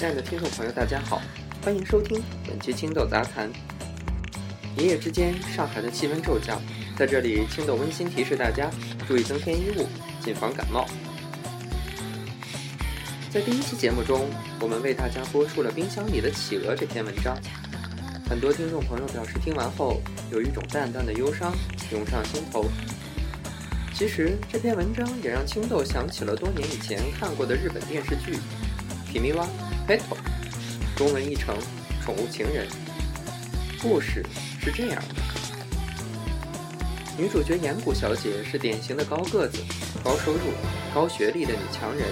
亲爱的听众朋友，大家好，欢迎收听本期青豆杂谈。一夜之间，上海的气温骤降，在这里，青豆温馨提示大家注意增添衣物，谨防感冒。在第一期节目中，我们为大家播出了《冰箱里的企鹅》这篇文章，很多听众朋友表示听完后有一种淡淡的忧伤涌上心头。其实这篇文章也让青豆想起了多年以前看过的日本电视剧《皮米蛙》。Petal，中文译成《宠物情人》。故事是这样的：女主角岩谷小姐是典型的高个子、高收入、高学历的女强人，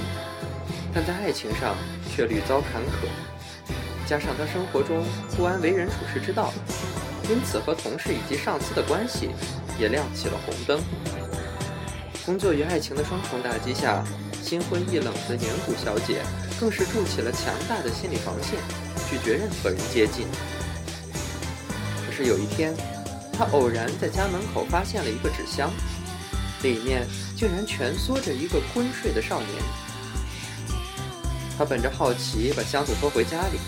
但在爱情上却屡遭坎坷。加上她生活中不安为人处事之道，因此和同事以及上司的关系也亮起了红灯。工作与爱情的双重打击下，心灰意冷的岩谷小姐。更是筑起了强大的心理防线，拒绝任何人接近。可是有一天，他偶然在家门口发现了一个纸箱，里面竟然蜷缩着一个昏睡的少年。他本着好奇把箱子拖回家里，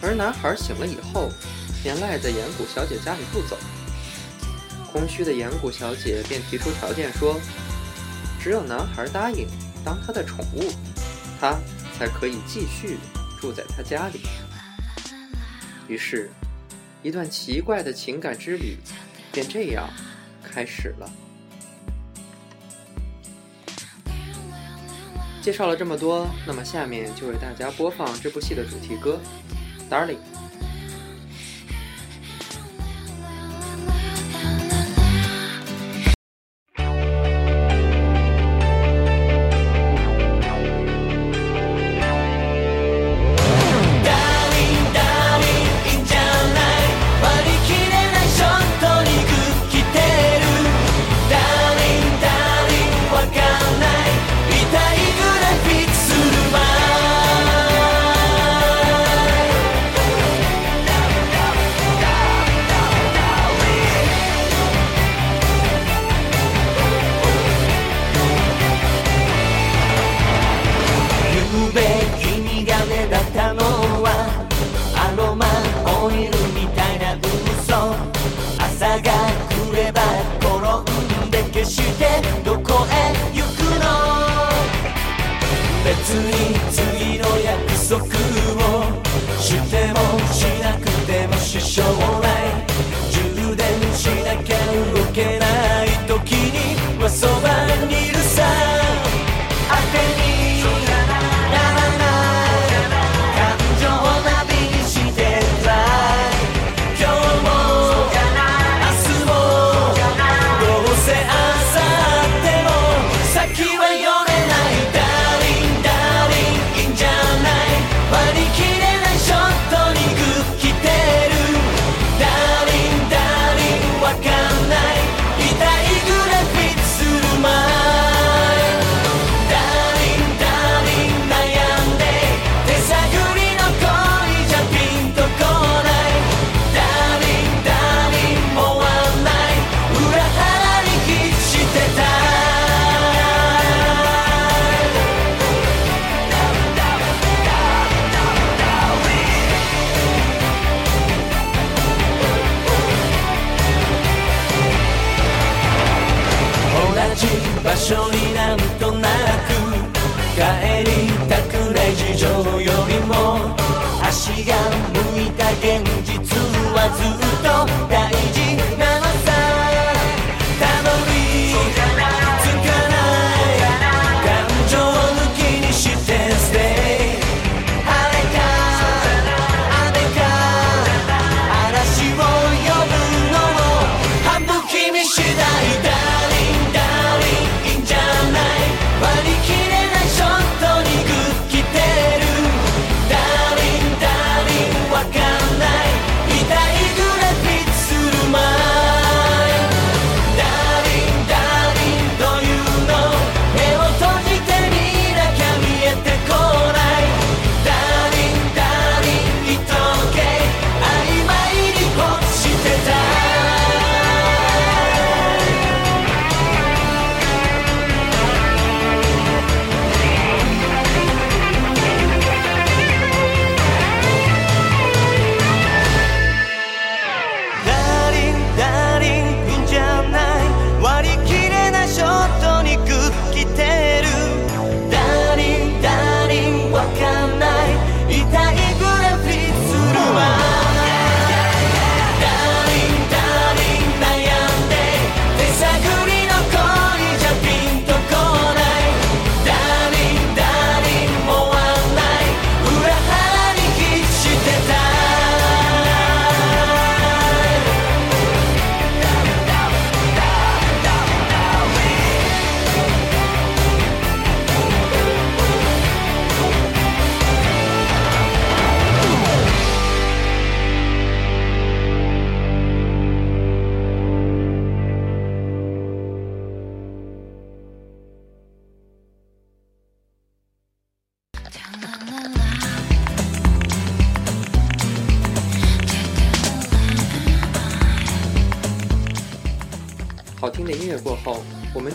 而男孩醒了以后，便赖在岩谷小姐家里不走。空虚的岩谷小姐便提出条件说：“只有男孩答应当她的宠物。”他才可以继续住在他家里。于是，一段奇怪的情感之旅便这样开始了。介绍了这么多，那么下面就为大家播放这部戏的主题歌《Darling》。してどこへ行くの？別に次の約束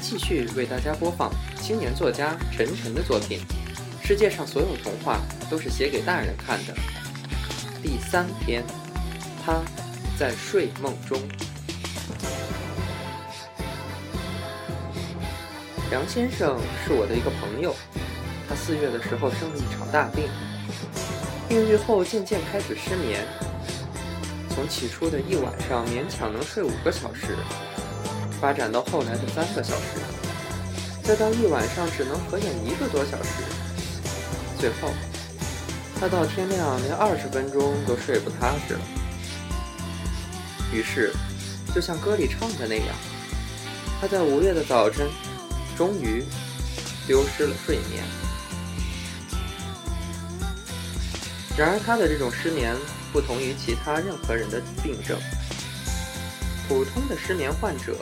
继续为大家播放青年作家陈晨的作品《世界上所有童话都是写给大人看的》第三篇，他在睡梦中。梁先生是我的一个朋友，他四月的时候生了一场大病，病愈后渐渐开始失眠，从起初的一晚上勉强能睡五个小时。发展到后来的三个小时，再到一晚上只能合眼一个多小时，最后他到天亮连二十分钟都睡不踏实了。于是，就像歌里唱的那样，他在五月的早晨，终于丢失了睡眠。然而，他的这种失眠不同于其他任何人的病症，普通的失眠患者。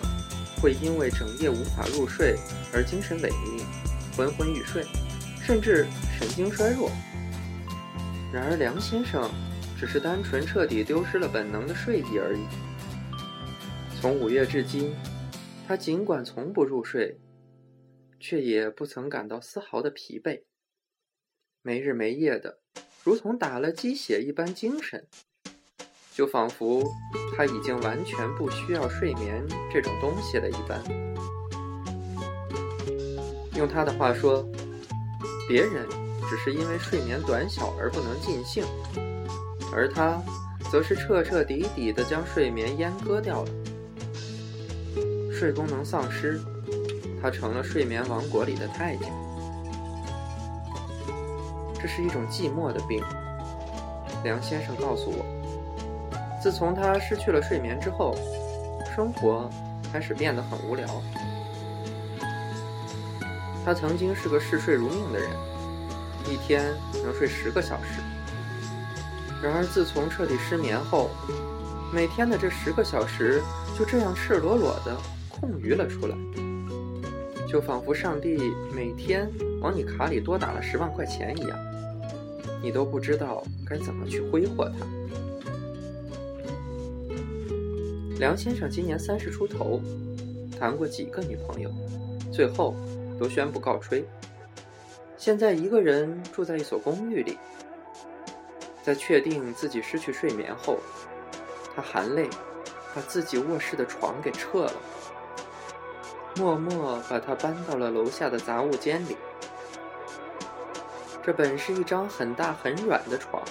会因为整夜无法入睡而精神萎靡、昏昏欲睡，甚至神经衰弱。然而梁先生只是单纯彻底丢失了本能的睡意而已。从五月至今，他尽管从不入睡，却也不曾感到丝毫的疲惫，没日没夜的，如同打了鸡血一般精神。就仿佛他已经完全不需要睡眠这种东西了一般。用他的话说，别人只是因为睡眠短小而不能尽兴，而他则是彻彻底底的将睡眠阉割掉了。睡功能丧失，他成了睡眠王国里的太监。这是一种寂寞的病，梁先生告诉我。自从他失去了睡眠之后，生活开始变得很无聊。他曾经是个嗜睡如命的人，一天能睡十个小时。然而自从彻底失眠后，每天的这十个小时就这样赤裸裸的空余了出来，就仿佛上帝每天往你卡里多打了十万块钱一样，你都不知道该怎么去挥霍它。梁先生今年三十出头，谈过几个女朋友，最后都宣布告吹。现在一个人住在一所公寓里，在确定自己失去睡眠后，他含泪把自己卧室的床给撤了，默默把它搬到了楼下的杂物间里。这本是一张很大很软的床，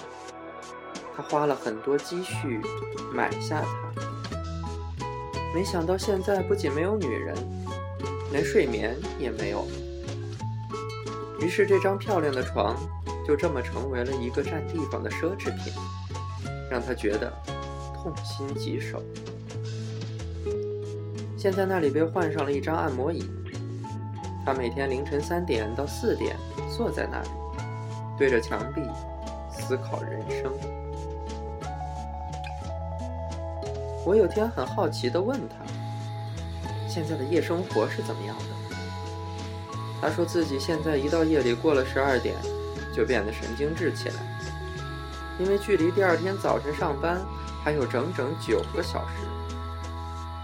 他花了很多积蓄买下它。没想到现在不仅没有女人，连睡眠也没有。于是这张漂亮的床就这么成为了一个占地方的奢侈品，让他觉得痛心疾首。现在那里被换上了一张按摩椅，他每天凌晨三点到四点坐在那里，对着墙壁思考人生。我有天很好奇地问他：“现在的夜生活是怎么样的？”他说自己现在一到夜里过了十二点，就变得神经质起来，因为距离第二天早晨上班还有整整九个小时，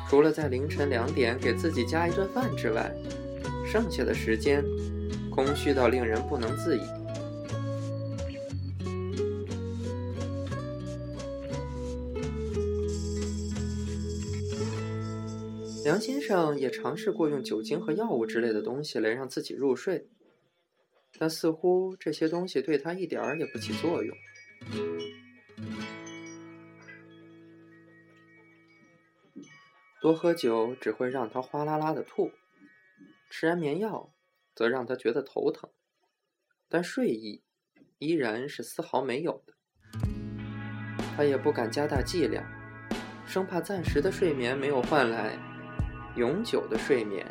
除了在凌晨两点给自己加一顿饭之外，剩下的时间空虚到令人不能自已。梁先生也尝试过用酒精和药物之类的东西来让自己入睡，但似乎这些东西对他一点儿也不起作用。多喝酒只会让他哗啦啦的吐，吃安眠药则让他觉得头疼，但睡意依然是丝毫没有的。他也不敢加大剂量，生怕暂时的睡眠没有换来。永久的睡眠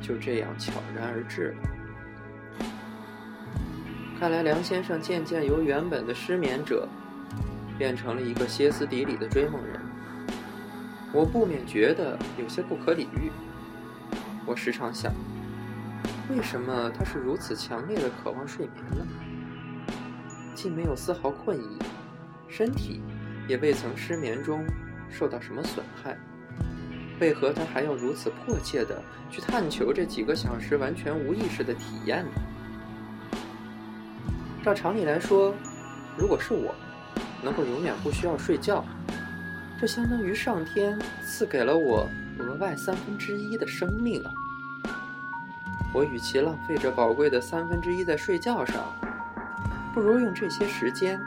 就这样悄然而至了。看来梁先生渐渐由原本的失眠者，变成了一个歇斯底里的追梦人。我不免觉得有些不可理喻。我时常想，为什么他是如此强烈的渴望睡眠呢？既没有丝毫困意，身体也未曾失眠中受到什么损害。为何他还要如此迫切地去探求这几个小时完全无意识的体验呢？照常理来说，如果是我，能够永远不需要睡觉，这相当于上天赐给了我额外三分之一的生命啊！我与其浪费这宝贵的三分之一在睡觉上，不如用这些时间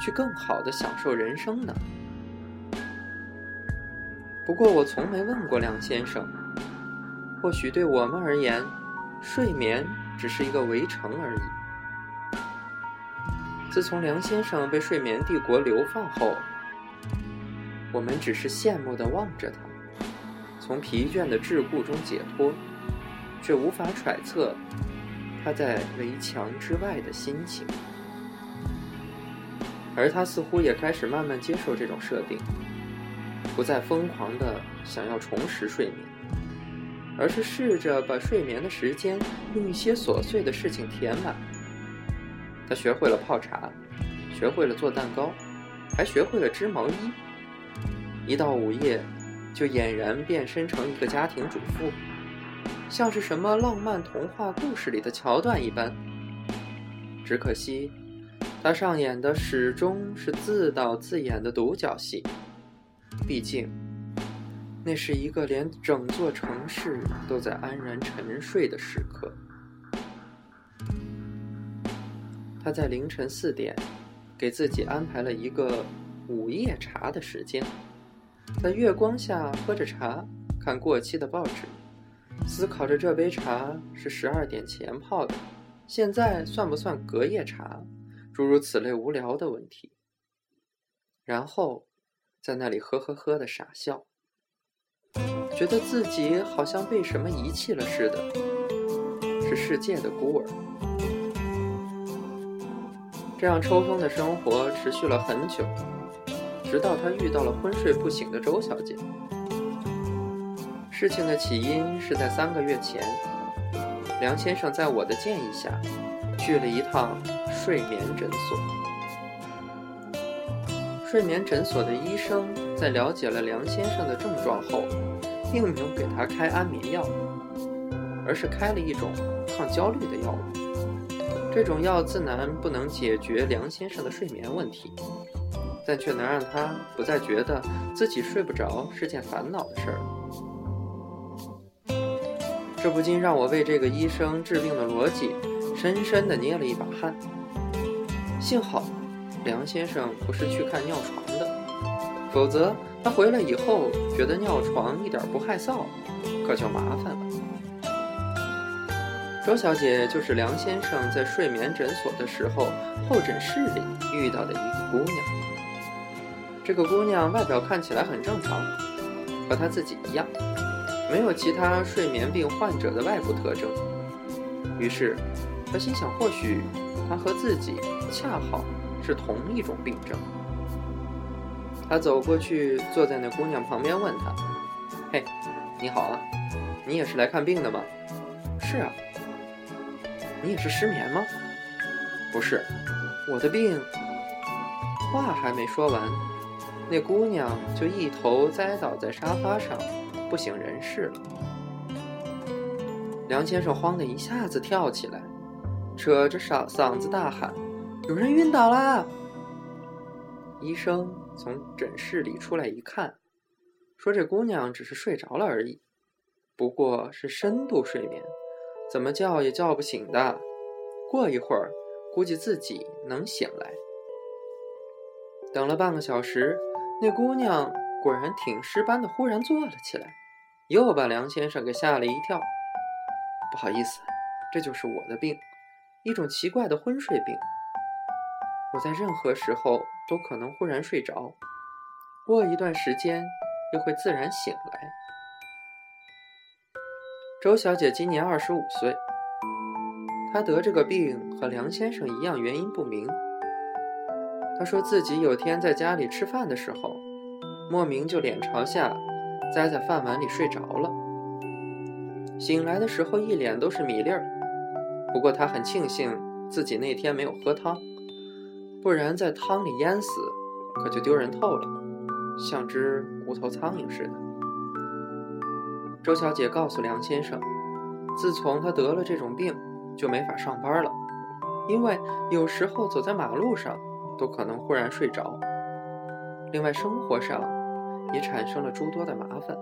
去更好的享受人生呢。不过，我从没问过梁先生，或许对我们而言，睡眠只是一个围城而已。自从梁先生被睡眠帝国流放后，我们只是羡慕地望着他，从疲倦的桎梏中解脱，却无法揣测他在围墙之外的心情。而他似乎也开始慢慢接受这种设定，不再疯狂地想要重拾睡眠，而是试着把睡眠的时间用一些琐碎的事情填满。他学会了泡茶，学会了做蛋糕，还学会了织毛衣。一到午夜，就俨然变身成一个家庭主妇，像是什么浪漫童话故事里的桥段一般。只可惜，他上演的始终是自导自演的独角戏。毕竟，那是一个连整座城市都在安然沉睡的时刻。他在凌晨四点，给自己安排了一个午夜茶的时间，在月光下喝着茶，看过期的报纸，思考着这杯茶是十二点前泡的，现在算不算隔夜茶，诸如此类无聊的问题。然后，在那里呵呵呵的傻笑，觉得自己好像被什么遗弃了似的，是世界的孤儿。这样抽风的生活持续了很久，直到他遇到了昏睡不醒的周小姐。事情的起因是在三个月前，梁先生在我的建议下，去了一趟睡眠诊所。睡眠诊所的医生在了解了梁先生的症状后，并没有给他开安眠药，而是开了一种抗焦虑的药物。这种药自然不能解决梁先生的睡眠问题，但却能让他不再觉得自己睡不着是件烦恼的事儿。这不禁让我为这个医生治病的逻辑深深地捏了一把汗。幸好，梁先生不是去看尿床的，否则他回来以后觉得尿床一点不害臊，可就麻烦了。周小姐就是梁先生在睡眠诊所的时候候诊室里遇到的一个姑娘。这个姑娘外表看起来很正常，和她自己一样，没有其他睡眠病患者的外部特征。于是，她心想，或许她和自己恰好是同一种病症。他走过去，坐在那姑娘旁边，问她：“嘿，你好啊，你也是来看病的吗？”“是啊。”你也是失眠吗？不是，我的病。话还没说完，那姑娘就一头栽倒在沙发上，不省人事了。梁先生慌得一下子跳起来，扯着嗓嗓子大喊：“有人晕倒了！”医生从诊室里出来一看，说：“这姑娘只是睡着了而已，不过是深度睡眠。”怎么叫也叫不醒的，过一会儿估计自己能醒来。等了半个小时，那姑娘果然挺尸般的忽然坐了起来，又把梁先生给吓了一跳。不好意思，这就是我的病，一种奇怪的昏睡病。我在任何时候都可能忽然睡着，过一段时间又会自然醒来。周小姐今年二十五岁，她得这个病和梁先生一样，原因不明。她说自己有天在家里吃饭的时候，莫名就脸朝下栽在饭碗里睡着了。醒来的时候一脸都是米粒儿，不过她很庆幸自己那天没有喝汤，不然在汤里淹死可就丢人透了，像只无头苍蝇似的。周小姐告诉梁先生，自从他得了这种病，就没法上班了，因为有时候走在马路上都可能忽然睡着。另外，生活上也产生了诸多的麻烦，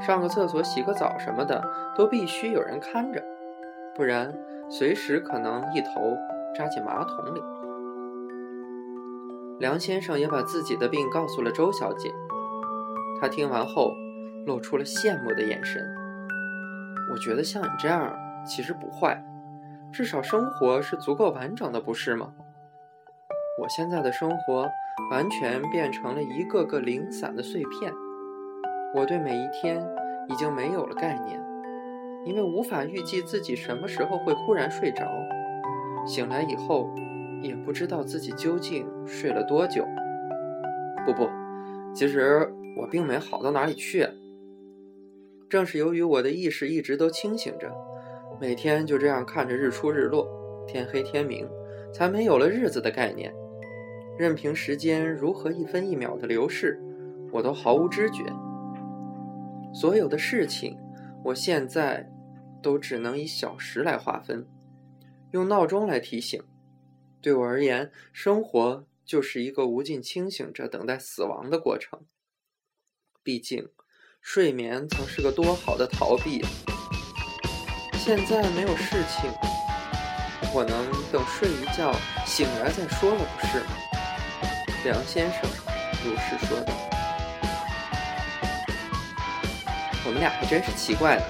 上个厕所、洗个澡什么的都必须有人看着，不然随时可能一头扎进马桶里。梁先生也把自己的病告诉了周小姐，她听完后露出了羡慕的眼神。我觉得像你这样其实不坏，至少生活是足够完整的，不是吗？我现在的生活完全变成了一个个零散的碎片，我对每一天已经没有了概念，因为无法预计自己什么时候会忽然睡着，醒来以后。也不知道自己究竟睡了多久。不不，其实我并没好到哪里去。正是由于我的意识一直都清醒着，每天就这样看着日出日落、天黑天明，才没有了日子的概念。任凭时间如何一分一秒的流逝，我都毫无知觉。所有的事情，我现在都只能以小时来划分，用闹钟来提醒。对我而言，生活就是一个无尽清醒着等待死亡的过程。毕竟，睡眠曾是个多好的逃避。现在没有事情，我能等睡一觉醒来再说了，不是吗？梁先生如是说道。我们俩还真是奇怪了，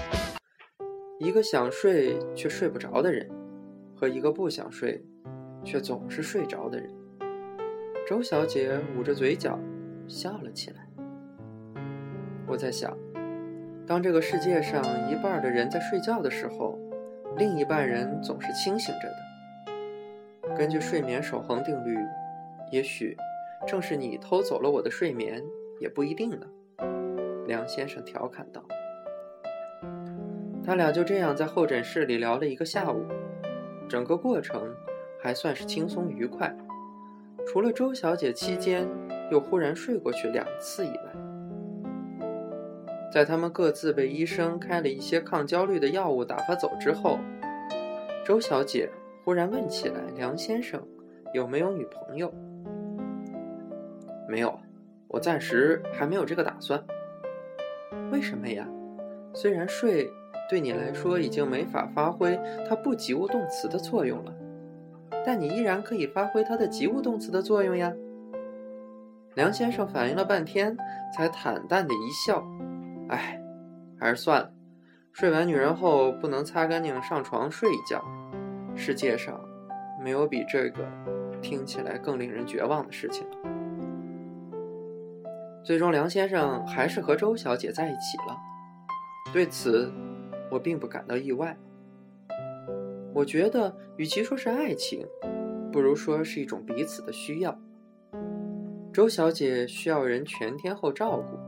一个想睡却睡不着的人，和一个不想睡。却总是睡着的人，周小姐捂着嘴角笑了起来。我在想，当这个世界上一半的人在睡觉的时候，另一半人总是清醒着的。根据睡眠守恒定律，也许正是你偷走了我的睡眠，也不一定呢。梁先生调侃道。他俩就这样在候诊室里聊了一个下午，整个过程。还算是轻松愉快，除了周小姐期间又忽然睡过去两次以外，在他们各自被医生开了一些抗焦虑的药物打发走之后，周小姐忽然问起来：“梁先生有没有女朋友？”“没有，我暂时还没有这个打算。”“为什么呀？虽然睡对你来说已经没法发挥它不及物动词的作用了。”但你依然可以发挥它的及物动词的作用呀。梁先生反应了半天，才坦淡的一笑：“哎，还是算了。睡完女人后不能擦干净上床睡一觉，世界上没有比这个听起来更令人绝望的事情了。”最终，梁先生还是和周小姐在一起了。对此，我并不感到意外。我觉得，与其说是爱情，不如说是一种彼此的需要。周小姐需要人全天候照顾，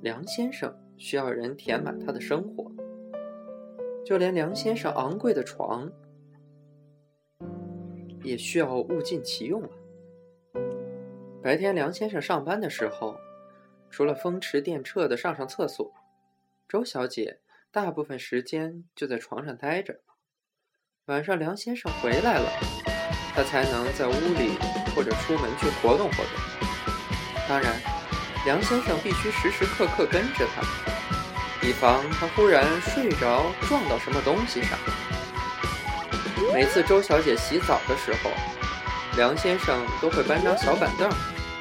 梁先生需要人填满他的生活。就连梁先生昂贵的床，也需要物尽其用啊。白天梁先生上班的时候，除了风驰电掣的上上厕所，周小姐大部分时间就在床上待着。晚上梁先生回来了，他才能在屋里或者出门去活动活动。当然，梁先生必须时时刻刻跟着他，以防他忽然睡着撞到什么东西上。每次周小姐洗澡的时候，梁先生都会搬张小板凳，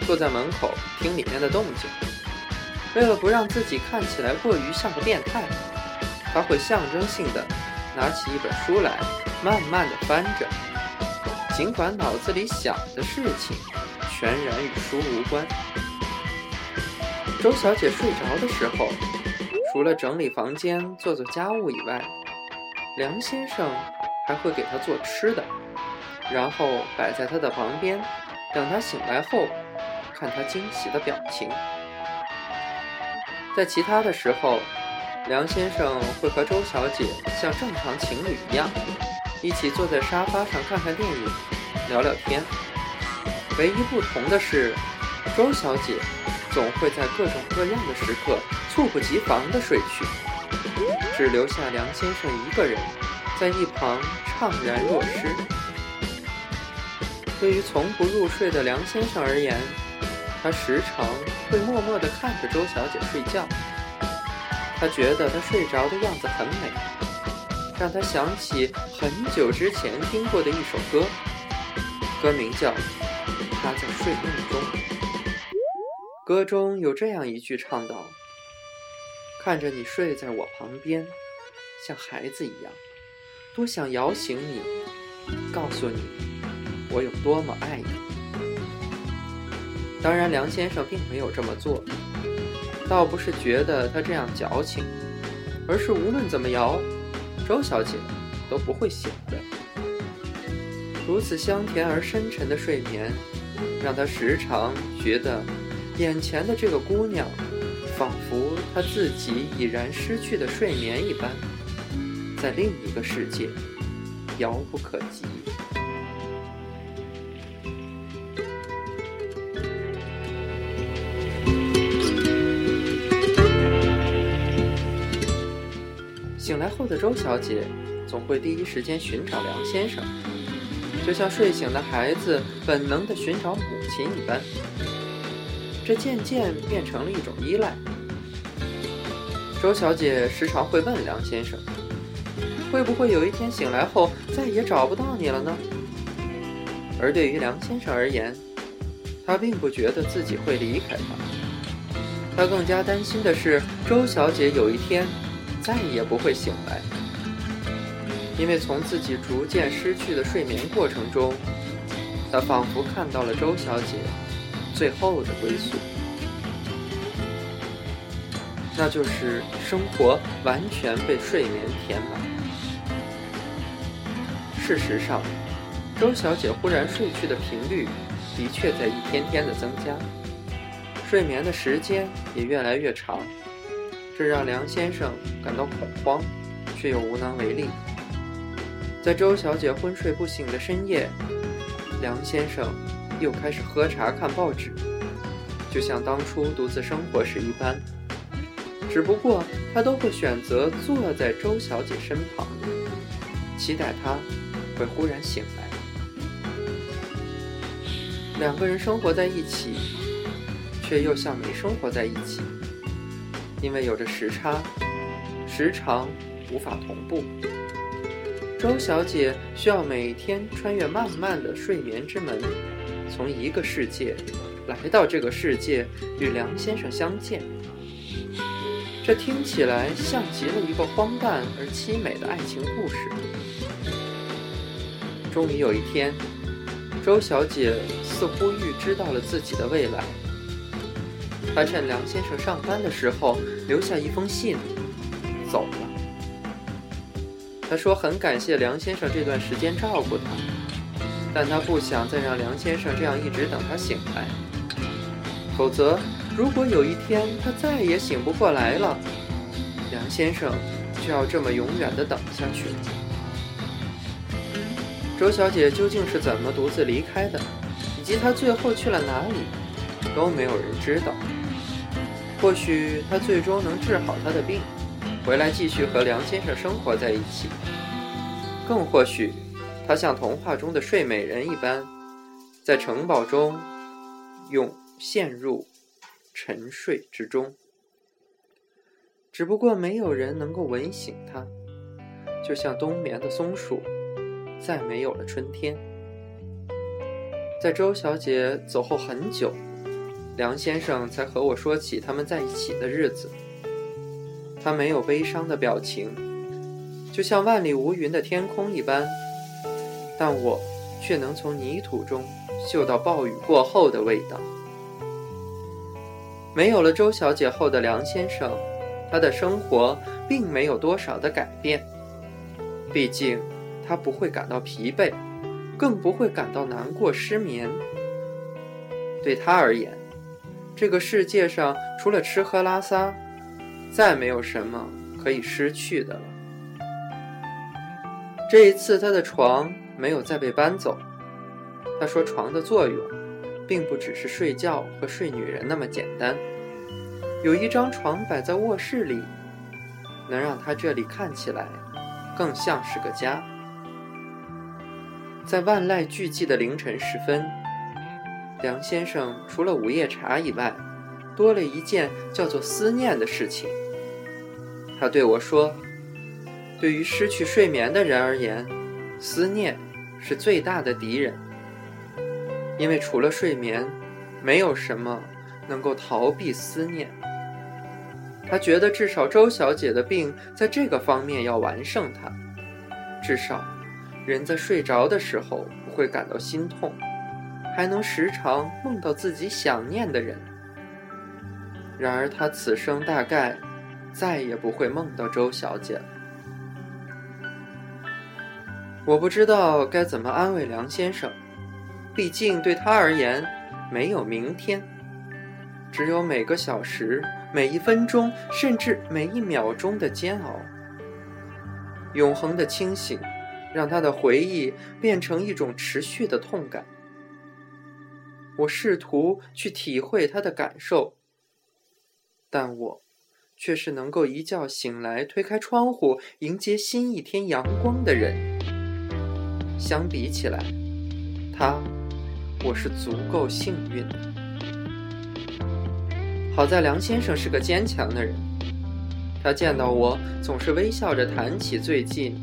坐在门口听里面的动静。为了不让自己看起来过于像个变态，他会象征性的拿起一本书来。慢慢的翻着，尽管脑子里想的事情全然与书无关。周小姐睡着的时候，除了整理房间、做做家务以外，梁先生还会给她做吃的，然后摆在她的旁边，等她醒来后看她惊喜的表情。在其他的时候，梁先生会和周小姐像正常情侣一样。一起坐在沙发上看看电影，聊聊天。唯一不同的是，周小姐总会在各种各样的时刻猝不及防地睡去，只留下梁先生一个人在一旁怅然若失。对于从不入睡的梁先生而言，他时常会默默地看着周小姐睡觉。他觉得她睡着的样子很美，让他想起很久之前听过的一首歌，歌名叫《他在睡梦中》。歌中有这样一句唱道：“看着你睡在我旁边，像孩子一样，多想摇醒你，告诉你我有多么爱你。”当然，梁先生并没有这么做。倒不是觉得他这样矫情，而是无论怎么摇，周小姐都不会醒的。如此香甜而深沉的睡眠，让他时常觉得眼前的这个姑娘，仿佛她自己已然失去的睡眠一般，在另一个世界，遥不可及。醒来后的周小姐总会第一时间寻找梁先生，就像睡醒的孩子本能地寻找母亲一般。这渐渐变成了一种依赖。周小姐时常会问梁先生：“会不会有一天醒来后再也找不到你了呢？”而对于梁先生而言，他并不觉得自己会离开他，他更加担心的是周小姐有一天。再也不会醒来，因为从自己逐渐失去的睡眠过程中，他仿佛看到了周小姐最后的归宿，那就是生活完全被睡眠填满。事实上，周小姐忽然睡去的频率的确在一天天的增加，睡眠的时间也越来越长。这让梁先生感到恐慌，却又无能为力。在周小姐昏睡不醒的深夜，梁先生又开始喝茶看报纸，就像当初独自生活时一般。只不过他都会选择坐在周小姐身旁，期待她会忽然醒来。两个人生活在一起，却又像没生活在一起。因为有着时差，时常无法同步。周小姐需要每天穿越漫漫的睡眠之门，从一个世界来到这个世界与梁先生相见。这听起来像极了一个荒诞而凄美的爱情故事。终于有一天，周小姐似乎预知到了自己的未来。他趁梁先生上班的时候留下一封信，走了。他说很感谢梁先生这段时间照顾他，但他不想再让梁先生这样一直等他醒来。否则，如果有一天他再也醒不过来了，梁先生就要这么永远的等下去。周小姐究竟是怎么独自离开的，以及她最后去了哪里，都没有人知道。或许他最终能治好他的病，回来继续和梁先生生活在一起。更或许，他像童话中的睡美人一般，在城堡中永陷入沉睡之中。只不过没有人能够吻醒他，就像冬眠的松鼠，再没有了春天。在周小姐走后很久。梁先生才和我说起他们在一起的日子。他没有悲伤的表情，就像万里无云的天空一般，但我却能从泥土中嗅到暴雨过后的味道。没有了周小姐后的梁先生，他的生活并没有多少的改变。毕竟，他不会感到疲惫，更不会感到难过失眠。对他而言，这个世界上除了吃喝拉撒，再没有什么可以失去的了。这一次，他的床没有再被搬走。他说，床的作用，并不只是睡觉和睡女人那么简单。有一张床摆在卧室里，能让他这里看起来更像是个家。在万籁俱寂的凌晨时分，梁先生除了午夜茶以外，多了一件叫做思念的事情。他对我说：“对于失去睡眠的人而言，思念是最大的敌人，因为除了睡眠，没有什么能够逃避思念。”他觉得至少周小姐的病在这个方面要完胜他，至少。人在睡着的时候不会感到心痛，还能时常梦到自己想念的人。然而他此生大概再也不会梦到周小姐了。我不知道该怎么安慰梁先生，毕竟对他而言，没有明天，只有每个小时、每一分钟，甚至每一秒钟的煎熬，永恒的清醒。让他的回忆变成一种持续的痛感。我试图去体会他的感受，但我却是能够一觉醒来，推开窗户，迎接新一天阳光的人。相比起来，他，我是足够幸运。好在梁先生是个坚强的人，他见到我总是微笑着谈起最近。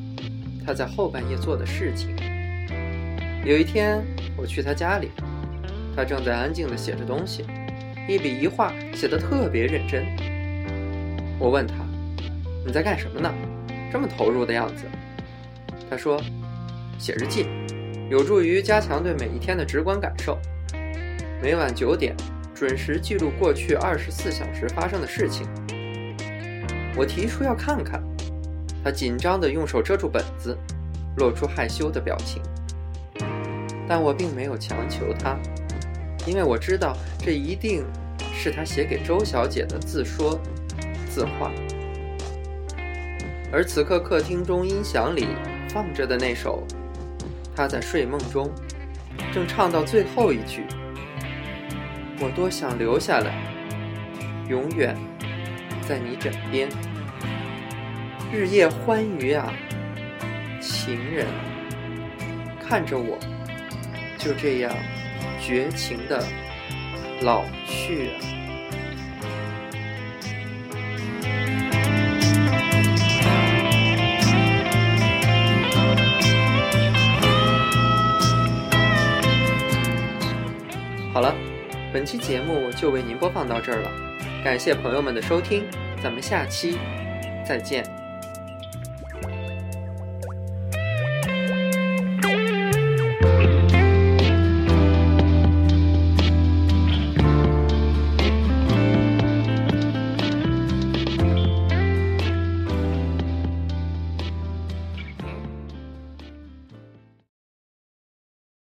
他在后半夜做的事情。有一天，我去他家里，他正在安静地写着东西，一笔一画写得特别认真。我问他：“你在干什么呢？这么投入的样子？”他说：“写日记，有助于加强对每一天的直观感受。每晚九点，准时记录过去二十四小时发生的事情。”我提出要看看。他紧张地用手遮住本子，露出害羞的表情。但我并没有强求他，因为我知道这一定是他写给周小姐的自说自话。而此刻客厅中音响里放着的那首，他在睡梦中正唱到最后一句：“我多想留下来，永远在你枕边。”日夜欢愉啊，情人看着我，就这样绝情的老去啊。好了，本期节目就为您播放到这儿了，感谢朋友们的收听，咱们下期再见。